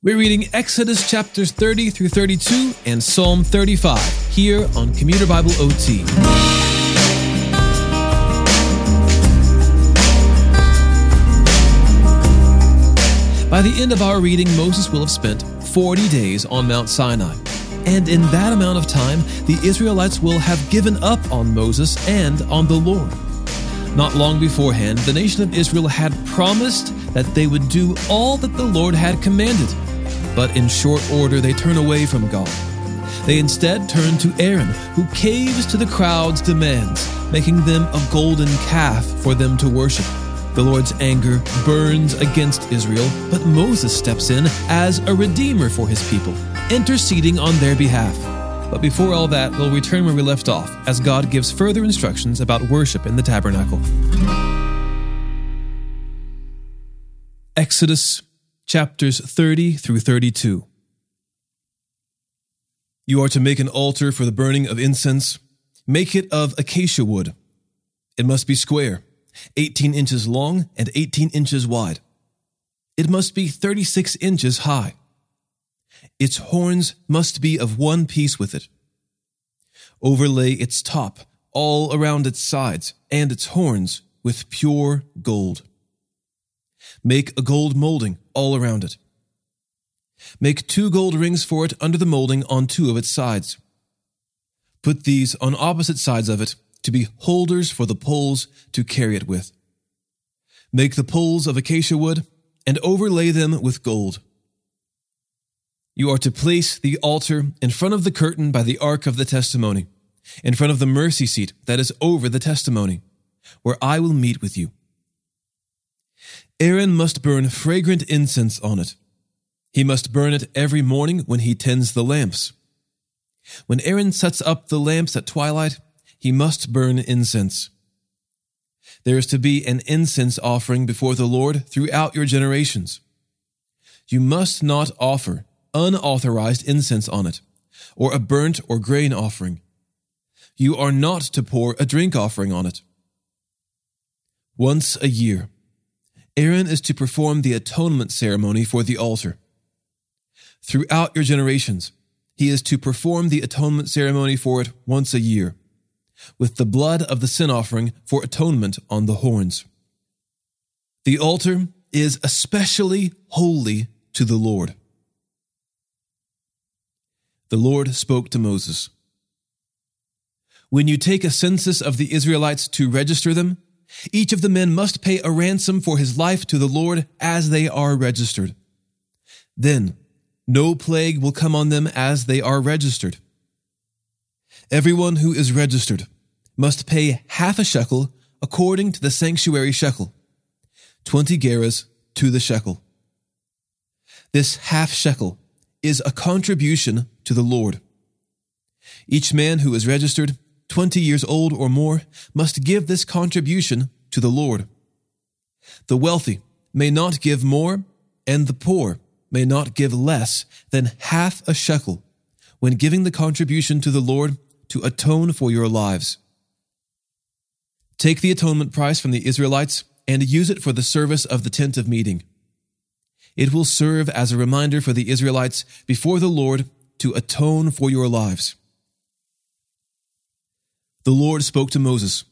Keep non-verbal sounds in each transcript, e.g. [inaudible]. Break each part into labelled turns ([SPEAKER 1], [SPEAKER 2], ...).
[SPEAKER 1] We're reading Exodus chapters 30 through 32 and Psalm 35 here on Commuter Bible OT. By the end of our reading, Moses will have spent 40 days on Mount Sinai. And in that amount of time, the Israelites will have given up on Moses and on the Lord. Not long beforehand, the nation of Israel had promised that they would do all that the Lord had commanded but in short order they turn away from God. They instead turn to Aaron, who caves to the crowd's demands, making them a golden calf for them to worship. The Lord's anger burns against Israel, but Moses steps in as a redeemer for his people, interceding on their behalf. But before all that, we'll return where we left off as God gives further instructions about worship in the tabernacle. Exodus chapters 30 through 32. You are to make an altar for the burning of incense. Make it of acacia wood. It must be square, 18 inches long and 18 inches wide. It must be 36 inches high. Its horns must be of one piece with it. Overlay its top all around its sides and its horns with pure gold. Make a gold molding all around it. Make two gold rings for it under the molding on two of its sides. Put these on opposite sides of it to be holders for the poles to carry it with. Make the poles of acacia wood and overlay them with gold. You are to place the altar in front of the curtain by the ark of the testimony, in front of the mercy seat that is over the testimony, where I will meet with you. Aaron must burn fragrant incense on it. He must burn it every morning when he tends the lamps. When Aaron sets up the lamps at twilight, he must burn incense. There is to be an incense offering before the Lord throughout your generations. You must not offer unauthorized incense on it, or a burnt or grain offering. You are not to pour a drink offering on it. Once a year, Aaron is to perform the atonement ceremony for the altar. Throughout your generations, he is to perform the atonement ceremony for it once a year, with the blood of the sin offering for atonement on the horns. The altar is especially holy to the Lord. The Lord spoke to Moses. When you take a census of the Israelites to register them, each of the men must pay a ransom for his life to the Lord as they are registered. Then no plague will come on them as they are registered. Everyone who is registered must pay half a shekel according to the sanctuary shekel, 20 gerahs to the shekel. This half shekel is a contribution to the Lord. Each man who is registered 20 years old or more, must give this contribution to the Lord. The wealthy may not give more, and the poor may not give less than half a shekel when giving the contribution to the Lord to atone for your lives. Take the atonement price from the Israelites and use it for the service of the tent of meeting. It will serve as a reminder for the Israelites before the Lord to atone for your lives. The Lord spoke to Moses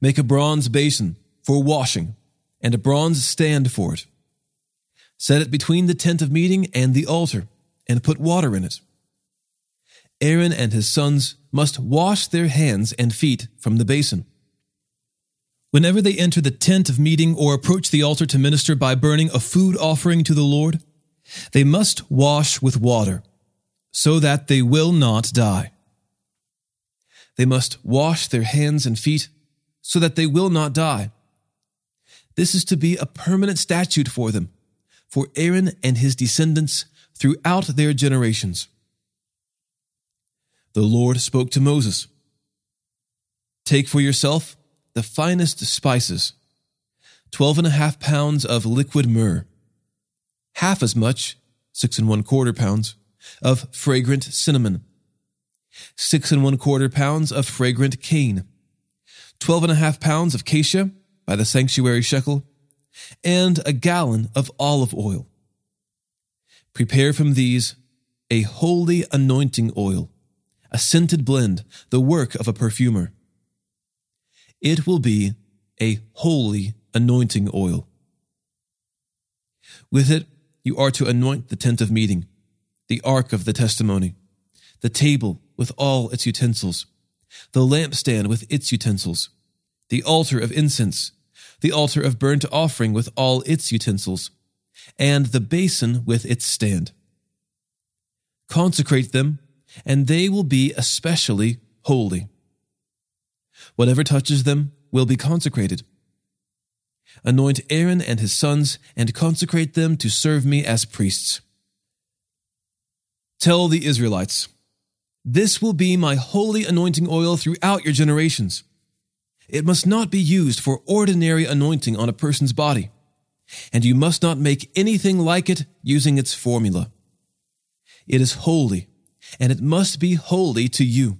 [SPEAKER 1] Make a bronze basin for washing and a bronze stand for it. Set it between the tent of meeting and the altar and put water in it. Aaron and his sons must wash their hands and feet from the basin. Whenever they enter the tent of meeting or approach the altar to minister by burning a food offering to the Lord, they must wash with water so that they will not die. They must wash their hands and feet so that they will not die. This is to be a permanent statute for them, for Aaron and his descendants throughout their generations. The Lord spoke to Moses Take for yourself the finest spices, twelve and a half pounds of liquid myrrh, half as much, six and one quarter pounds, of fragrant cinnamon six and one quarter pounds of fragrant cane, twelve and a half pounds of cassia by the sanctuary shekel, and a gallon of olive oil. Prepare from these a holy anointing oil, a scented blend, the work of a perfumer. It will be a holy anointing oil. With it, you are to anoint the tent of meeting, the ark of the testimony, the table with all its utensils, the lampstand with its utensils, the altar of incense, the altar of burnt offering with all its utensils, and the basin with its stand. Consecrate them, and they will be especially holy. Whatever touches them will be consecrated. Anoint Aaron and his sons, and consecrate them to serve me as priests. Tell the Israelites, This will be my holy anointing oil throughout your generations. It must not be used for ordinary anointing on a person's body, and you must not make anything like it using its formula. It is holy, and it must be holy to you.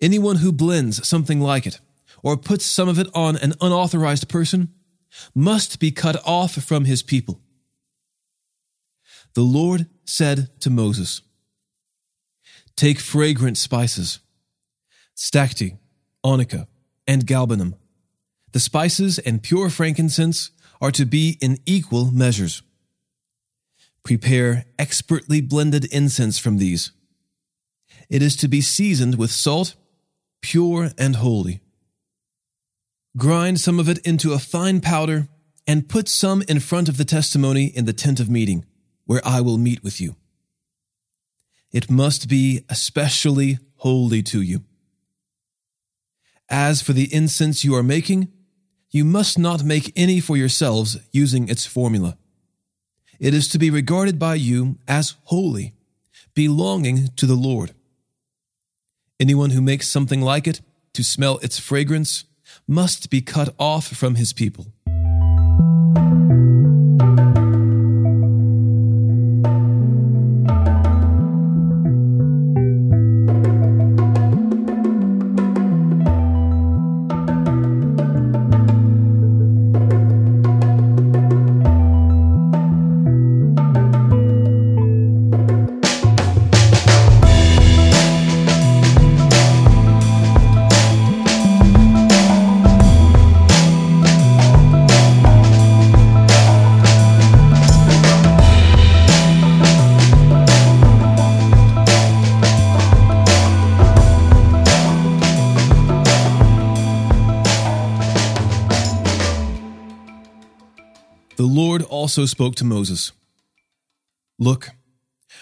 [SPEAKER 1] Anyone who blends something like it, or puts some of it on an unauthorized person, must be cut off from his people. The Lord said to Moses, Take fragrant spices, stacte, onycha, and galbanum. The spices and pure frankincense are to be in equal measures. Prepare expertly blended incense from these. It is to be seasoned with salt, pure and holy. Grind some of it into a fine powder and put some in front of the testimony in the tent of meeting, where I will meet with you. It must be especially holy to you. As for the incense you are making, you must not make any for yourselves using its formula. It is to be regarded by you as holy, belonging to the Lord. Anyone who makes something like it to smell its fragrance must be cut off from his people. Also spoke to Moses Look,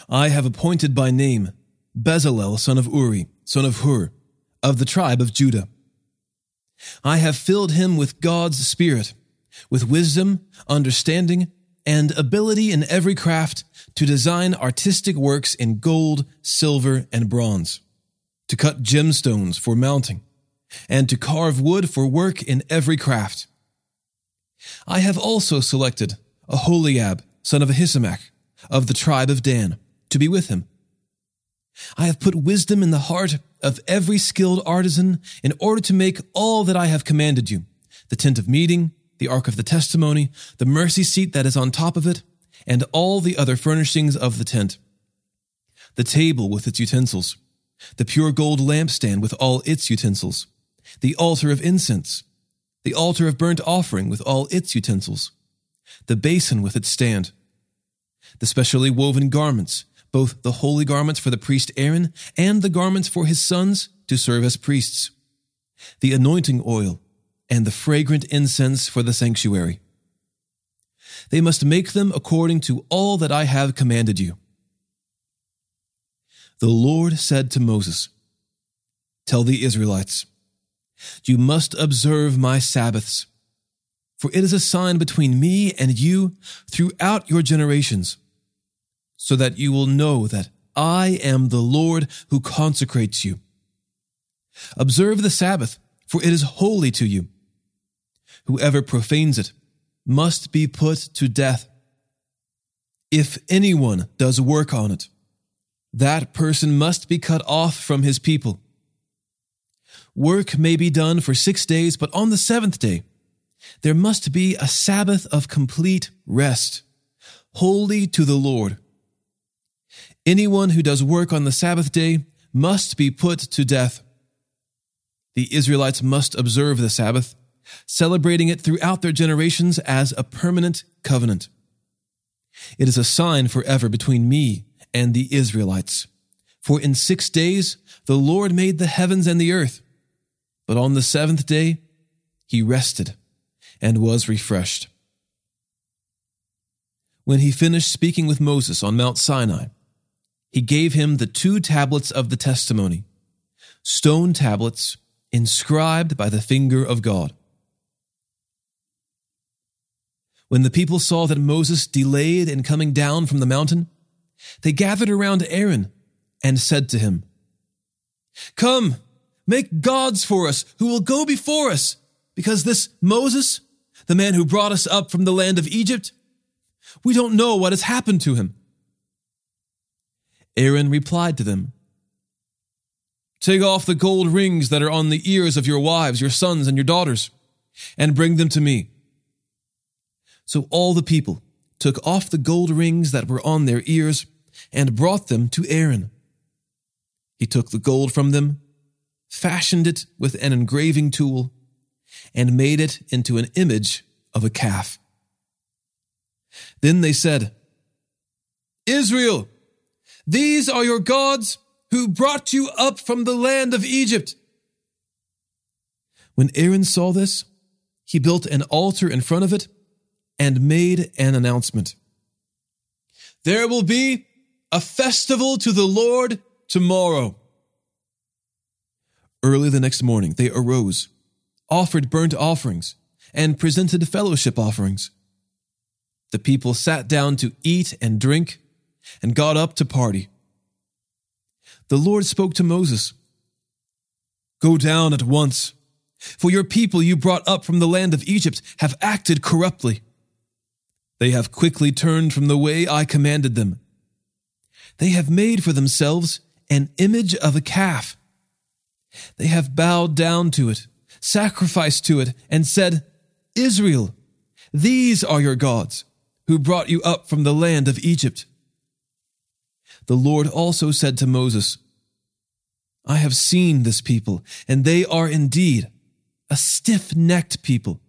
[SPEAKER 1] I have appointed by name Bezalel, son of Uri, son of Hur, of the tribe of Judah. I have filled him with God's Spirit, with wisdom, understanding, and ability in every craft to design artistic works in gold, silver, and bronze, to cut gemstones for mounting, and to carve wood for work in every craft. I have also selected Oholiab, son of Ahisamach, of the tribe of Dan, to be with him. I have put wisdom in the heart of every skilled artisan in order to make all that I have commanded you. The tent of meeting, the ark of the testimony, the mercy seat that is on top of it, and all the other furnishings of the tent. The table with its utensils, the pure gold lampstand with all its utensils, the altar of incense, the altar of burnt offering with all its utensils, the basin with its stand, the specially woven garments, both the holy garments for the priest Aaron and the garments for his sons to serve as priests, the anointing oil, and the fragrant incense for the sanctuary. They must make them according to all that I have commanded you. The Lord said to Moses, Tell the Israelites, you must observe my Sabbaths, for it is a sign between me and you throughout your generations, so that you will know that I am the Lord who consecrates you. Observe the Sabbath, for it is holy to you. Whoever profanes it must be put to death. If anyone does work on it, that person must be cut off from his people. Work may be done for six days, but on the seventh day, there must be a Sabbath of complete rest, holy to the Lord. Anyone who does work on the Sabbath day must be put to death. The Israelites must observe the Sabbath, celebrating it throughout their generations as a permanent covenant. It is a sign forever between me and the Israelites. For in six days the Lord made the heavens and the earth, but on the seventh day he rested and was refreshed. When he finished speaking with Moses on Mount Sinai, he gave him the two tablets of the testimony, stone tablets inscribed by the finger of God. When the people saw that Moses delayed in coming down from the mountain, they gathered around Aaron and said to him, Come, make gods for us who will go before us, because this Moses, the man who brought us up from the land of Egypt, we don't know what has happened to him. Aaron replied to them, Take off the gold rings that are on the ears of your wives, your sons, and your daughters, and bring them to me. So all the people took off the gold rings that were on their ears and brought them to Aaron. He took the gold from them, fashioned it with an engraving tool, and made it into an image of a calf. Then they said, Israel, these are your gods who brought you up from the land of Egypt. When Aaron saw this, he built an altar in front of it and made an announcement. There will be a festival to the Lord tomorrow. Early the next morning, they arose, offered burnt offerings, and presented fellowship offerings. The people sat down to eat and drink and got up to party. The Lord spoke to Moses Go down at once, for your people you brought up from the land of Egypt have acted corruptly. They have quickly turned from the way I commanded them. They have made for themselves an image of a calf. They have bowed down to it, sacrificed to it, and said, Israel, these are your gods who brought you up from the land of Egypt. The Lord also said to Moses, I have seen this people, and they are indeed a stiff necked people.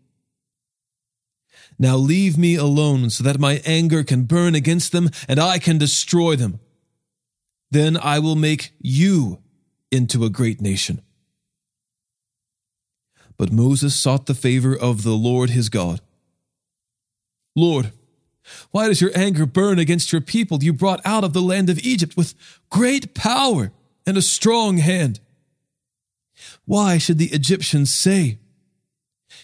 [SPEAKER 1] Now leave me alone so that my anger can burn against them and I can destroy them. Then I will make you into a great nation. But Moses sought the favor of the Lord his God. Lord, why does your anger burn against your people you brought out of the land of Egypt with great power and a strong hand? Why should the Egyptians say,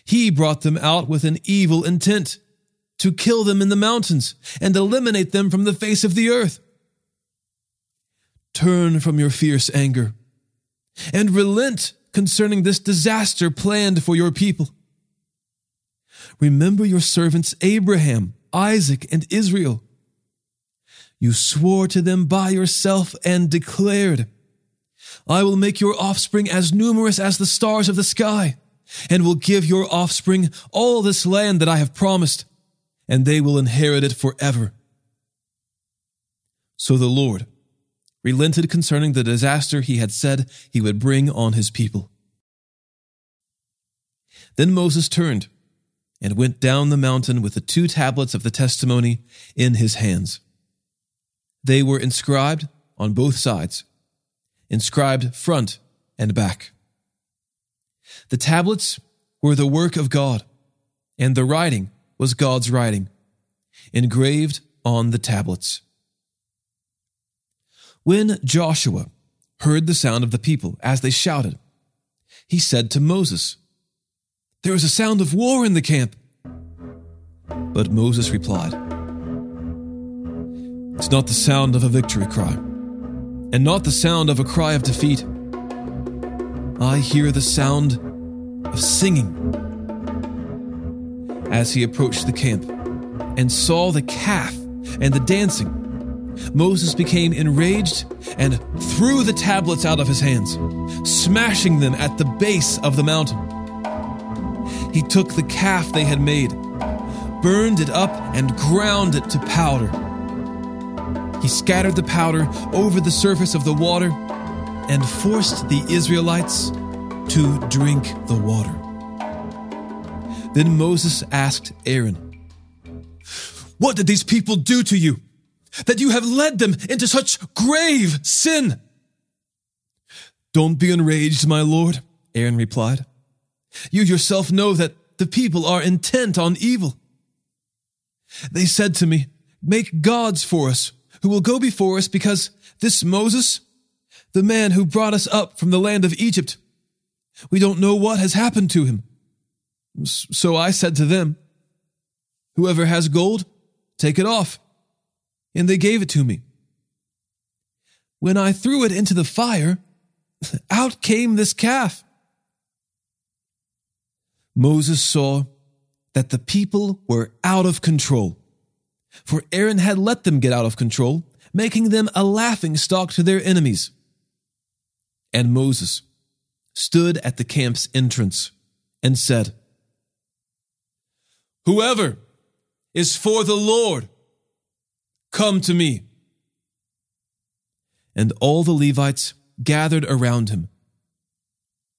[SPEAKER 1] He brought them out with an evil intent to kill them in the mountains and eliminate them from the face of the earth? Turn from your fierce anger and relent concerning this disaster planned for your people. Remember your servants Abraham Isaac, and Israel. You swore to them by yourself and declared, I will make your offspring as numerous as the stars of the sky, and will give your offspring all this land that I have promised, and they will inherit it forever. So the Lord relented concerning the disaster he had said he would bring on his people. Then Moses turned and went down the mountain with the two tablets of the testimony in his hands. They were inscribed on both sides, inscribed front and back. The tablets were the work of God, and the writing was God's writing, engraved on the tablets. When Joshua heard the sound of the people as they shouted, he said to Moses, there is a sound of war in the camp. But Moses replied, It's not the sound of a victory cry, and not the sound of a cry of defeat. I hear the sound of singing. As he approached the camp and saw the calf and the dancing, Moses became enraged and threw the tablets out of his hands, smashing them at the base of the mountain. He took the calf they had made, burned it up, and ground it to powder. He scattered the powder over the surface of the water and forced the Israelites to drink the water. Then Moses asked Aaron, What did these people do to you, that you have led them into such grave sin? Don't be enraged, my lord, Aaron replied. You yourself know that the people are intent on evil. They said to me, Make gods for us, who will go before us, because this Moses, the man who brought us up from the land of Egypt, we don't know what has happened to him. So I said to them, Whoever has gold, take it off. And they gave it to me. When I threw it into the fire, [laughs] out came this calf. Moses saw that the people were out of control, for Aaron had let them get out of control, making them a laughing stock to their enemies. And Moses stood at the camp's entrance and said, Whoever is for the Lord, come to me. And all the Levites gathered around him.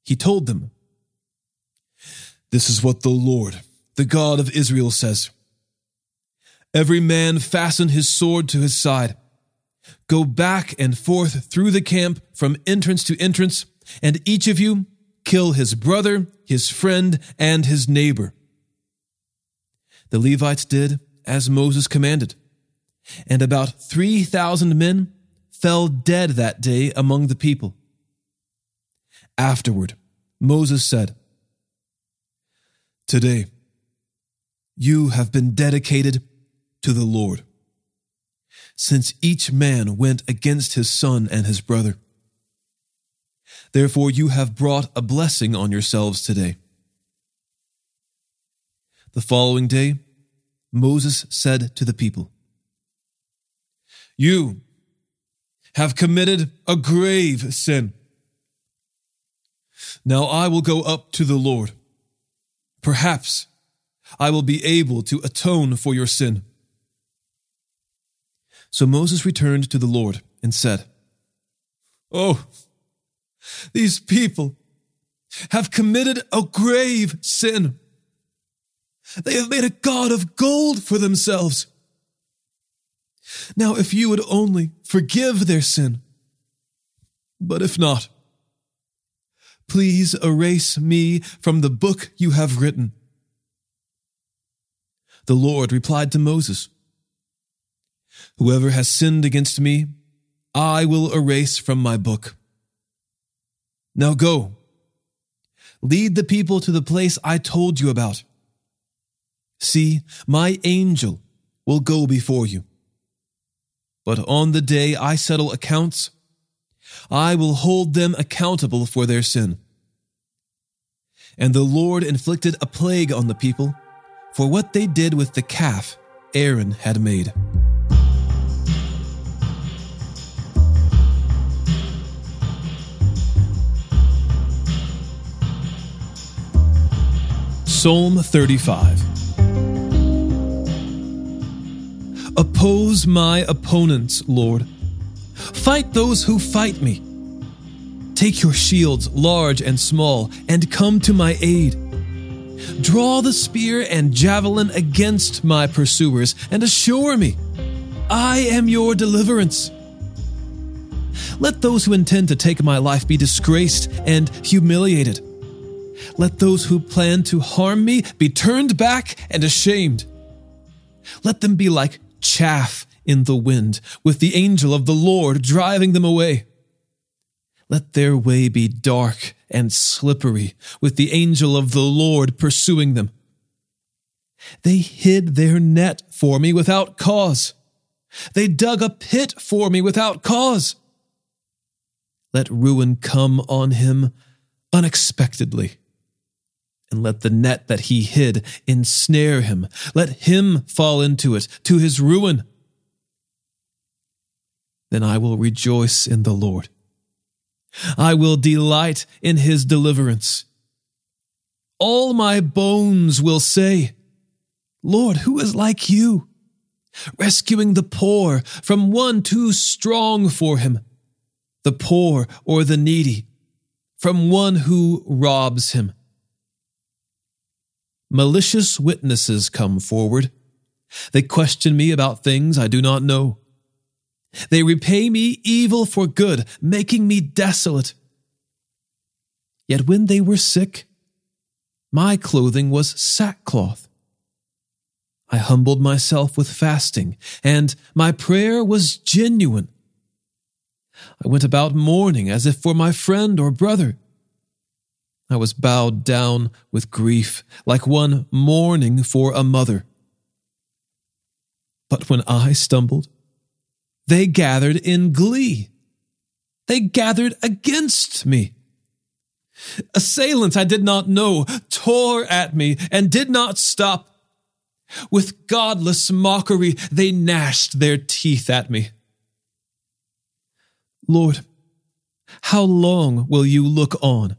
[SPEAKER 1] He told them, This is what the Lord, the God of Israel, says Every man fasten his sword to his side. Go back and forth through the camp from entrance to entrance, and each of you kill his brother, his friend, and his neighbor. The Levites did as Moses commanded, and about 3,000 men fell dead that day among the people. Afterward, Moses said, Today, you have been dedicated to the Lord, since each man went against his son and his brother. Therefore, you have brought a blessing on yourselves today. The following day, Moses said to the people, You have committed a grave sin. Now I will go up to the Lord. Perhaps I will be able to atone for your sin. So Moses returned to the Lord and said, Oh, these people have committed a grave sin. They have made a God of gold for themselves. Now, if you would only forgive their sin, but if not, please erase me from the book you have written. The Lord replied to Moses, Whoever has sinned against me, I will erase from my book. Now go, lead the people to the place I told you about. See, my angel will go before you. But on the day I settle accounts, I will hold them accountable for their sin. And the Lord inflicted a plague on the people for what they did with the calf Aaron had made. Psalm 35 Oppose my opponents, Lord. Fight those who fight me. Take your shields, large and small, and come to my aid. Draw the spear and javelin against my pursuers, and assure me, I am your deliverance. Let those who intend to take my life be disgraced and humiliated. Let those who plan to harm me be turned back and ashamed. Let them be like chaff in the wind, with the angel of the Lord driving them away. Let their way be dark and slippery, with the angel of the Lord pursuing them. They hid their net for me without cause. They dug a pit for me without cause. Let ruin come on him unexpectedly and let the net that he hid ensnare him. Let him fall into it to his ruin. Then I will rejoice in the Lord. I will delight in his deliverance. All my bones will say, Lord, who is like you? Rescuing the poor from one too strong for him, the poor or the needy from one who robs him. Malicious witnesses come forward. They question me about things I do not know. They repay me evil for good, making me desolate. Yet when they were sick, my clothing was sackcloth. I humbled myself with fasting, and my prayer was genuine. I went about mourning as if for my friend or brother. I was bowed down with grief, like one mourning for a mother. But when I stumbled, they gathered in glee. They gathered against me. Assailants I did not know tore at me and did not stop. With godless mockery, they gnashed their teeth at me. Lord, how long will you look on?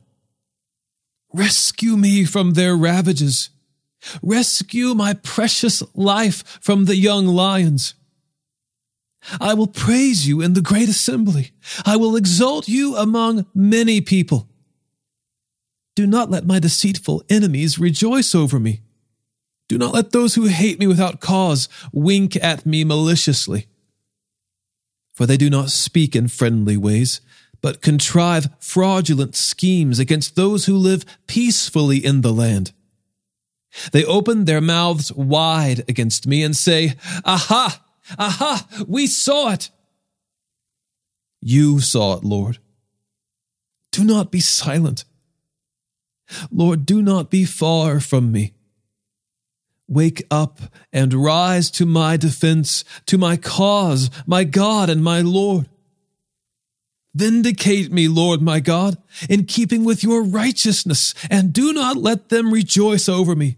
[SPEAKER 1] Rescue me from their ravages. Rescue my precious life from the young lions. I will praise you in the great assembly. I will exalt you among many people. Do not let my deceitful enemies rejoice over me. Do not let those who hate me without cause wink at me maliciously. For they do not speak in friendly ways, but contrive fraudulent schemes against those who live peacefully in the land. They open their mouths wide against me and say, Aha! Aha! We saw it! You saw it, Lord. Do not be silent. Lord, do not be far from me. Wake up and rise to my defense, to my cause, my God and my Lord. Vindicate me, Lord my God, in keeping with your righteousness, and do not let them rejoice over me.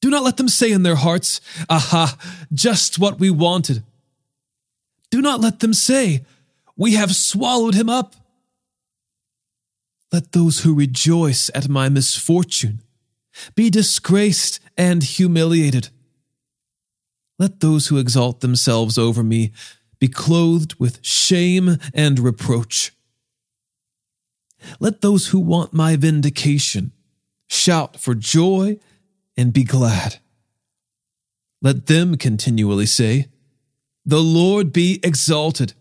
[SPEAKER 1] Do not let them say in their hearts, Aha, just what we wanted. Do not let them say, We have swallowed him up. Let those who rejoice at my misfortune be disgraced and humiliated. Let those who exalt themselves over me be clothed with shame and reproach. Let those who want my vindication shout for joy and be glad. Let them continually say, The Lord be exalted.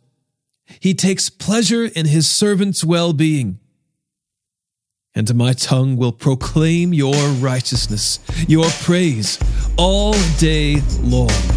[SPEAKER 1] He takes pleasure in his servant's well being. And my tongue will proclaim your righteousness, your praise, all day long.